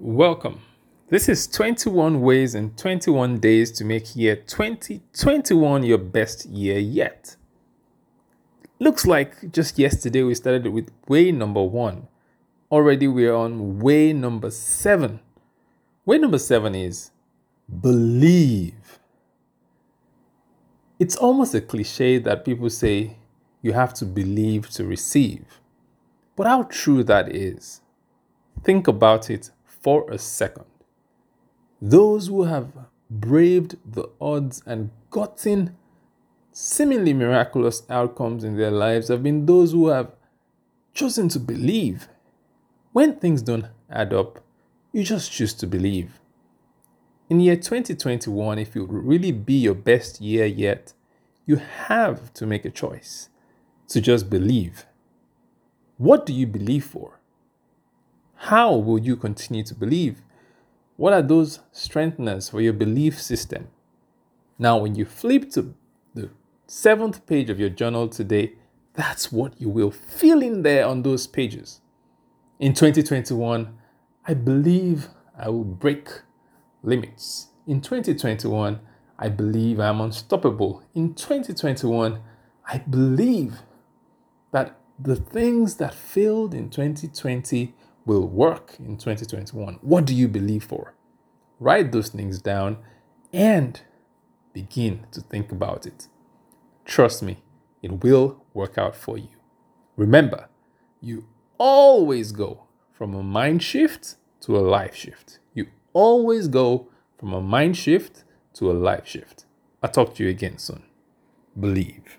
Welcome. This is 21 ways and 21 days to make year 2021 your best year yet. Looks like just yesterday we started with way number one. Already we're on way number seven. Way number seven is believe. It's almost a cliche that people say you have to believe to receive. But how true that is. Think about it for a second. Those who have braved the odds and gotten seemingly miraculous outcomes in their lives have been those who have chosen to believe. When things don't add up, you just choose to believe. In year 2021, if it would really be your best year yet, you have to make a choice to just believe. What do you believe for? How will you continue to believe? What are those strengtheners for your belief system? Now, when you flip to the seventh page of your journal today, that's what you will fill in there on those pages. In 2021, I believe I will break limits. In 2021, I believe I'm unstoppable. In 2021, I believe that the things that failed in 2020 will work in 2021. What do you believe for? Write those things down and begin to think about it. Trust me, it will work out for you. Remember, you always go from a mind shift to a life shift. You always go from a mind shift to a life shift. I'll talk to you again soon. Believe.